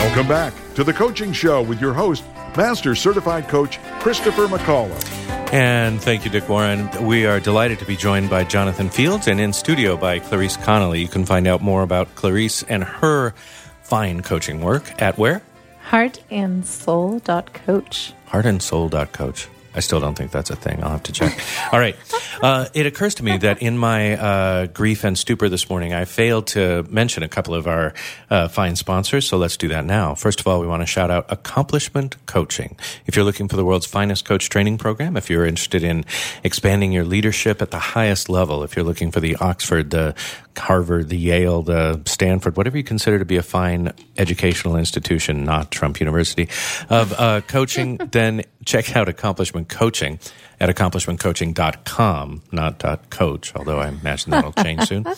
Welcome back to the Coaching Show with your host, Master Certified Coach Christopher McCullough. And thank you, Dick Warren. We are delighted to be joined by Jonathan Fields and in studio by Clarice Connolly. You can find out more about Clarice and her fine coaching work at where? heartandsoul.coach. heartandsoul.coach. I still don't think that's a thing. I'll have to check. All right. Uh, it occurs to me that in my uh, grief and stupor this morning, I failed to mention a couple of our uh, fine sponsors. So let's do that now. First of all, we want to shout out Accomplishment Coaching. If you're looking for the world's finest coach training program, if you're interested in expanding your leadership at the highest level, if you're looking for the Oxford, the Harvard, the Yale, the Stanford, whatever you consider to be a fine educational institution, not Trump University, of uh, coaching, then check out Accomplishment Coaching at accomplishmentcoaching.com, not .coach, although I imagine that'll change soon.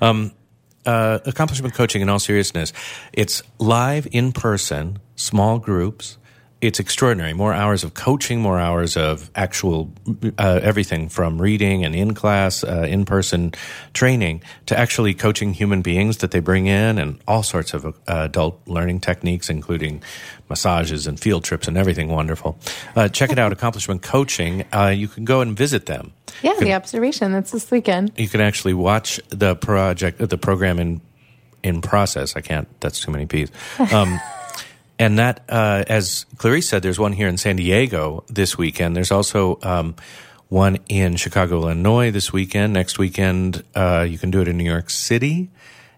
Um, uh, accomplishment coaching, in all seriousness, it's live in person, small groups. It's extraordinary. More hours of coaching, more hours of actual uh, everything from reading and in class, uh, in person training to actually coaching human beings that they bring in and all sorts of uh, adult learning techniques, including massages and field trips and everything wonderful. Uh, check it out, Accomplishment Coaching. Uh, you can go and visit them. Yeah, the observation. That's this weekend. You can actually watch the project, the program in in process. I can't. That's too many P's. Um, and that, uh, as Clarice said, there's one here in San Diego this weekend. There's also um, one in Chicago, Illinois this weekend. Next weekend, uh, you can do it in New York City,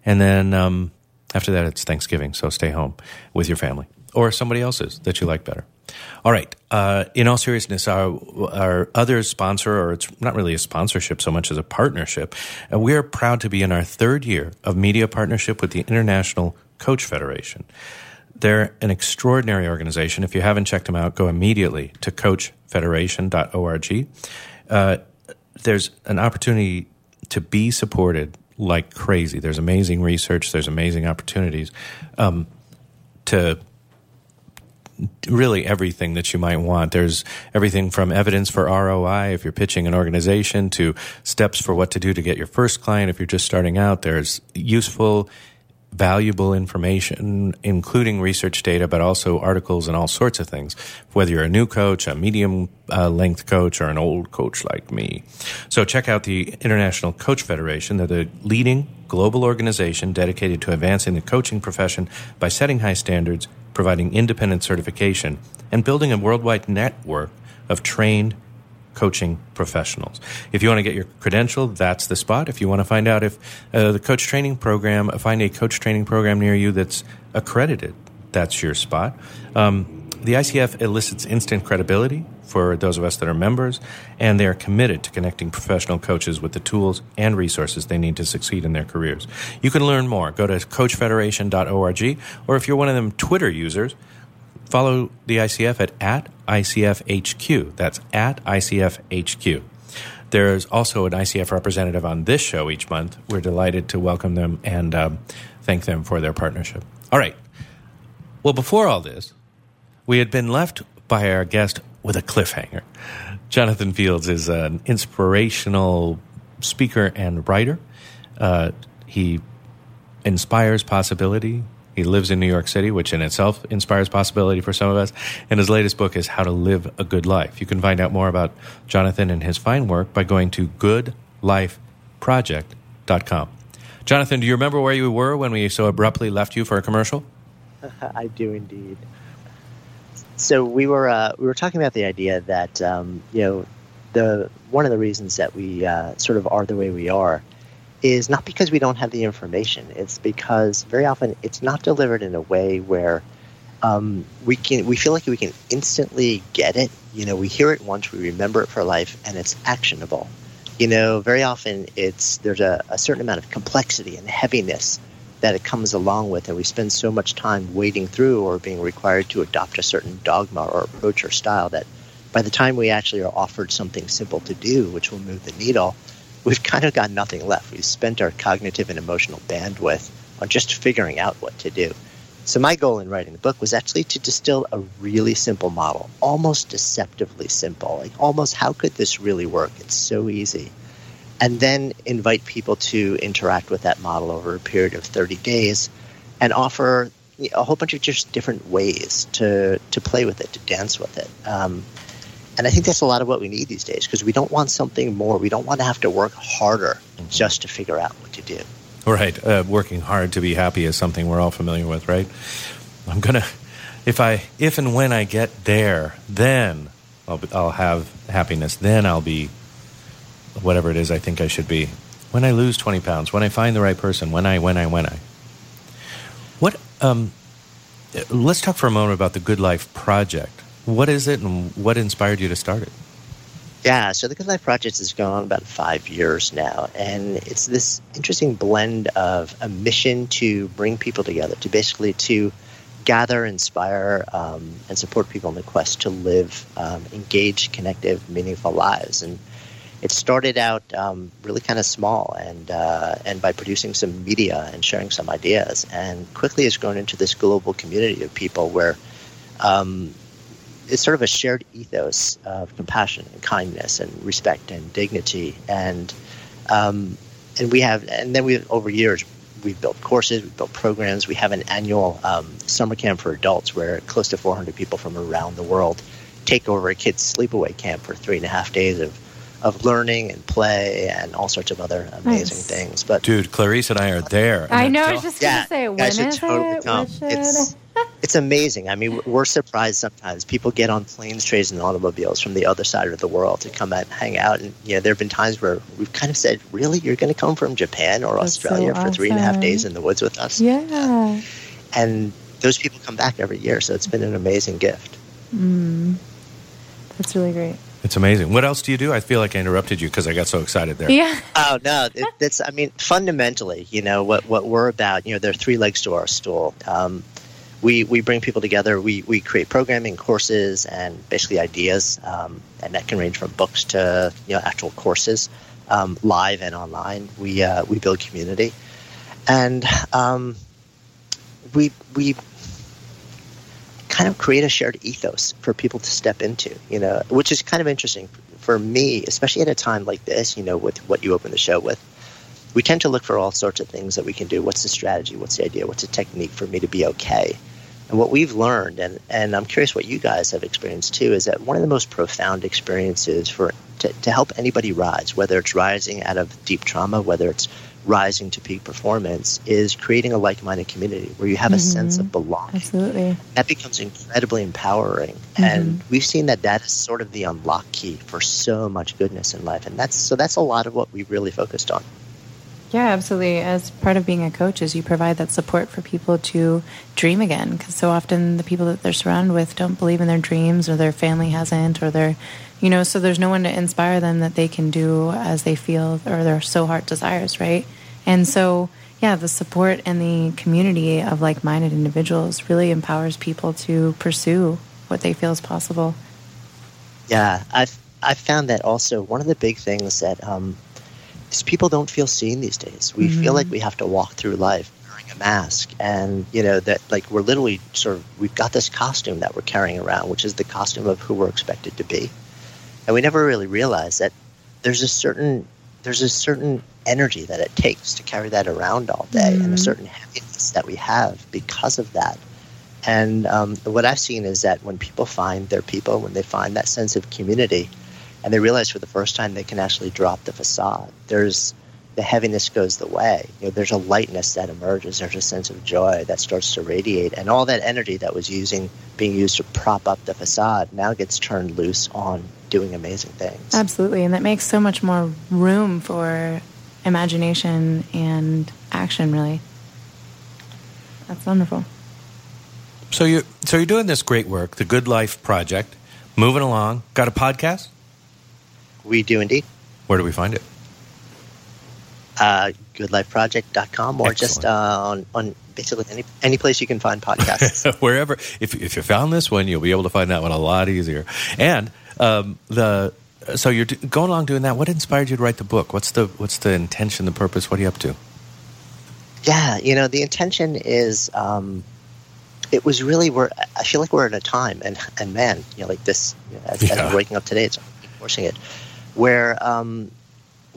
and then um, after that, it's Thanksgiving. So stay home with your family or somebody else's that you like better. All right. Uh, in all seriousness, our, our other sponsor, or it's not really a sponsorship so much as a partnership, uh, we are proud to be in our third year of media partnership with the International Coach Federation. They're an extraordinary organization. If you haven't checked them out, go immediately to coachfederation.org. Uh, there's an opportunity to be supported like crazy. There's amazing research, there's amazing opportunities um, to really everything that you might want. There's everything from evidence for ROI if you're pitching an organization to steps for what to do to get your first client if you're just starting out. There's useful, valuable information, including research data, but also articles and all sorts of things, whether you're a new coach, a medium uh, length coach, or an old coach like me. So check out the International Coach Federation. They're the leading global organization dedicated to advancing the coaching profession by setting high standards, providing independent certification, and building a worldwide network of trained coaching professionals. If you want to get your credential, that's the spot. If you want to find out if uh, the coach training program, find a coach training program near you that's accredited, that's your spot. Um, the ICF elicits instant credibility for those of us that are members, and they are committed to connecting professional coaches with the tools and resources they need to succeed in their careers. You can learn more. Go to coachfederation.org, or if you're one of them Twitter users, follow the ICF at, at ICFHQ. That's at ICFHQ. There's also an ICF representative on this show each month. We're delighted to welcome them and um, thank them for their partnership. All right. Well, before all this, we had been left by our guest with a cliffhanger. Jonathan Fields is an inspirational speaker and writer. Uh, he inspires possibility. He lives in New York City, which in itself inspires possibility for some of us. And his latest book is How to Live a Good Life. You can find out more about Jonathan and his fine work by going to goodlifeproject.com. Jonathan, do you remember where you were when we so abruptly left you for a commercial? I do indeed. So we were uh, we were talking about the idea that um, you know the one of the reasons that we uh, sort of are the way we are is not because we don't have the information. It's because very often it's not delivered in a way where um, we can we feel like we can instantly get it. You know, we hear it once, we remember it for life, and it's actionable. You know, very often it's there's a, a certain amount of complexity and heaviness that it comes along with, and we spend so much time wading through or being required to adopt a certain dogma or approach or style that by the time we actually are offered something simple to do, which will move the needle, we've kind of got nothing left. We've spent our cognitive and emotional bandwidth on just figuring out what to do. So my goal in writing the book was actually to distill a really simple model, almost deceptively simple. Like almost how could this really work? It's so easy. And then invite people to interact with that model over a period of 30 days and offer a whole bunch of just different ways to, to play with it, to dance with it. Um, and I think that's a lot of what we need these days because we don't want something more. We don't want to have to work harder just to figure out what to do. Right. Uh, working hard to be happy is something we're all familiar with, right? I'm gonna, if I, if and when I get there, then I'll, be, I'll have happiness. Then I'll be whatever it is I think I should be. When I lose 20 pounds, when I find the right person, when I, when I, when I. What, um, let's talk for a moment about the Good Life Project. What is it and what inspired you to start it? Yeah, so the Good Life Project has gone on about five years now, and it's this interesting blend of a mission to bring people together, to basically to gather, inspire, um, and support people in the quest to live um, engaged, connective, meaningful lives. And it started out um, really kind of small, and uh, and by producing some media and sharing some ideas, and quickly has grown into this global community of people where um, it's sort of a shared ethos of compassion and kindness and respect and dignity and um, and we have and then we over years we've built courses we've built programs we have an annual um, summer camp for adults where close to 400 people from around the world take over a kids sleepaway camp for three and a half days of of learning and play and all sorts of other amazing Nice. things but Dude, Clarice and I are there. I know. I was just yeah, gonna say, you when guys should totally it? come. What should- It's it's amazing. I mean, we're surprised sometimes. People get on planes, trains, and automobiles from the other side of the world to come out and hang out. And you know, there have been times where we've kind of said, "Really, you're going to come from Japan or That's so Australia for three and a half days in the woods with us?" yeah. And those people come back every year, so it's been an amazing gift. Mm. That's really great. It's amazing. What else do you do? I feel like I interrupted you because I got so excited there. Yeah. Oh no, it, it's. I mean, fundamentally, you know what what we're about. You know, there are three legs to our stool. Um, we we bring people together. We we create programming courses and basically ideas, um, and that can range from books to you know actual courses, um, live and online. We uh, we build community, and um, we we kind of create a shared ethos for people to step into. You know, which is kind of interesting for me, especially at a time like this. You know, with what you open the show with we tend to look for all sorts of things that we can do. What's the strategy? What's the idea? What's the technique for me to be okay? And what we've learned, and, and I'm curious what you guys have experienced too, is that one of the most profound experiences for to, to help anybody rise, whether it's rising out of deep trauma, whether it's rising to peak performance, is creating a like-minded community where you have a mm-hmm. sense of belonging Absolutely. that becomes incredibly empowering. Mm-hmm. And we've seen that that is sort of the unlock key for so much goodness in life. And that's so that's a lot of what we really focused on. Yeah, absolutely. As part of being a coach, is you provide that support for people to dream again. Because so often the people that they're surrounded with don't believe in their dreams, or their family hasn't, or they're, you know, so there's no one to inspire them that they can do as they feel or their so heart desires, right? And so, yeah, the support and the community of like minded individuals really empowers people to pursue what they feel is possible. Yeah, I've I've found that also one of the big things that um, is people don't feel seen these days. We feel like we have to walk through life wearing a mask, and you know that like we're literally sort of we've got this costume that we're carrying around, which is the costume of who we're expected to be, and we never really realize that there's a certain there's a certain energy that it takes to carry that around all day, and a certain heaviness that we have because of that. And um, what I've seen is that when people find their people, when they find that sense of community, and they realize for the first time they can actually drop the facade, there's the heaviness goes the way. You know, there's a lightness that emerges. There's a sense of joy that starts to radiate, and all that energy that was using being used to prop up the facade now gets turned loose on doing amazing things. Absolutely. And that makes so much more room for imagination and action, really. That's wonderful. So you so you're doing this great work, the Good Life Project, moving along. Got a podcast? We do indeed. Where do we find it? uh, goodlifeproject.com or just uh, on, on basically any any place you can find podcasts. Wherever, if if you found this one, you'll be able to find that one a lot easier. And um, the so you're going along doing that. What inspired you to write the book? What's the what's the intention, the purpose? What are you up to? yeah, you know, the intention is. Um, it was really we're. I feel like we're in a time, and and man, you know, like this. You know, as, as Yeah. we're waking up today, it's enforcing it, where um,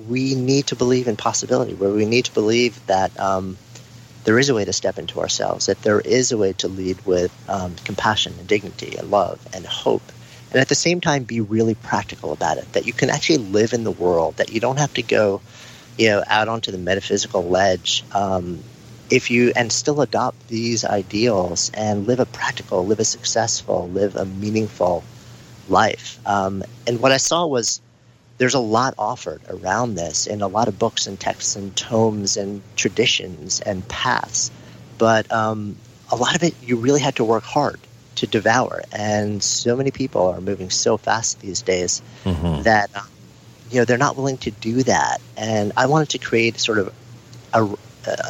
we need to believe in possibility, where we need to believe that um, there is a way to step into ourselves, that there is a way to lead with um, compassion and dignity and love and hope, and at the same time be really practical about it. That you can actually live in the world, that you don't have to go, you know, out onto the metaphysical ledge. Um, if you and still adopt these ideals and live a practical, live a successful, live a meaningful life. Um, and what I saw was there's a lot offered around this in a lot of books and texts and tomes and traditions and paths. But um, a lot of it you really had to work hard to devour. And so many people are moving so fast these days that um, you know they're not willing to do that. And I wanted to create sort of a,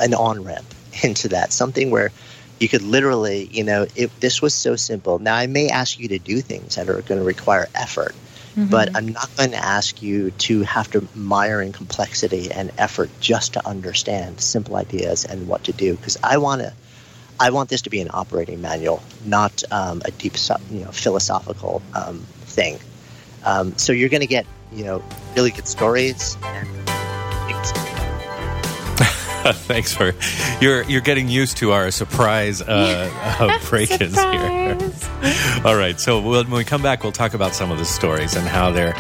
an on ramp into that, something where you could literally, you know, if this was so simple. Now, I may ask you to do things that are going to require effort, but I'm not going to ask you to have to mire in complexity and effort just to understand simple ideas and what to do. Because I want to, I want this to be an operating manual, not um, a deep, you know, philosophical um, thing. Um, so you're going to get, you know, really good stories. And Thanks for you're you're getting used to our surprise uh, uh, break-ins here. All right, so we'll, when we come back, we'll talk about some of the stories and how they're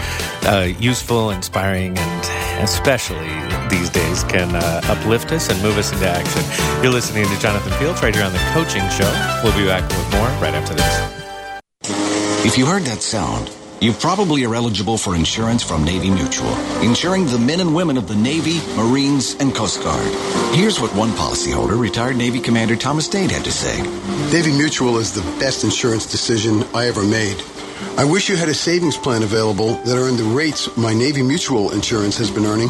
uh, useful, inspiring, and especially these days can uh, uplift us and move us into action. You're listening to Jonathan Fields right here on the Coaching Show. We'll be back with more right after this. If you heard that sound, you probably are eligible for insurance from Navy Mutual, insuring the men and women of the Navy, Marines, and Coast Guard. Here's what one policyholder, retired Navy Commander Thomas Dade, had to say. Navy Mutual is the best insurance decision I ever made. I wish you had a savings plan available that earned the rates my Navy Mutual insurance has been earning.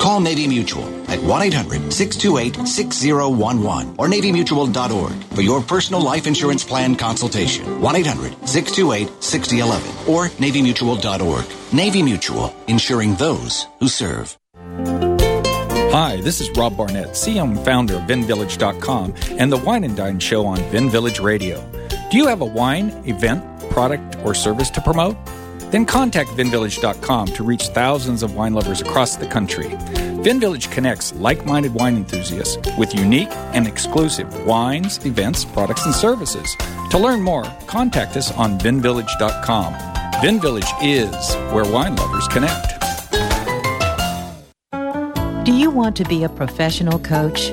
Call Navy Mutual at 1-800-628-6011 or navymutual.org for your personal life insurance plan consultation. 1-800-628-6011 or navymutual.org. Navy Mutual, insuring those who serve. Hi, this is Rob Barnett, and founder of VinVillage.com and the Wine and Dine Show on Vin Village Radio. Do you have a wine, event, product, or service to promote? Then contact VinVillage.com to reach thousands of wine lovers across the country. VinVillage connects like minded wine enthusiasts with unique and exclusive wines, events, products, and services. To learn more, contact us on VinVillage.com. VinVillage is where wine lovers connect. Do you want to be a professional coach?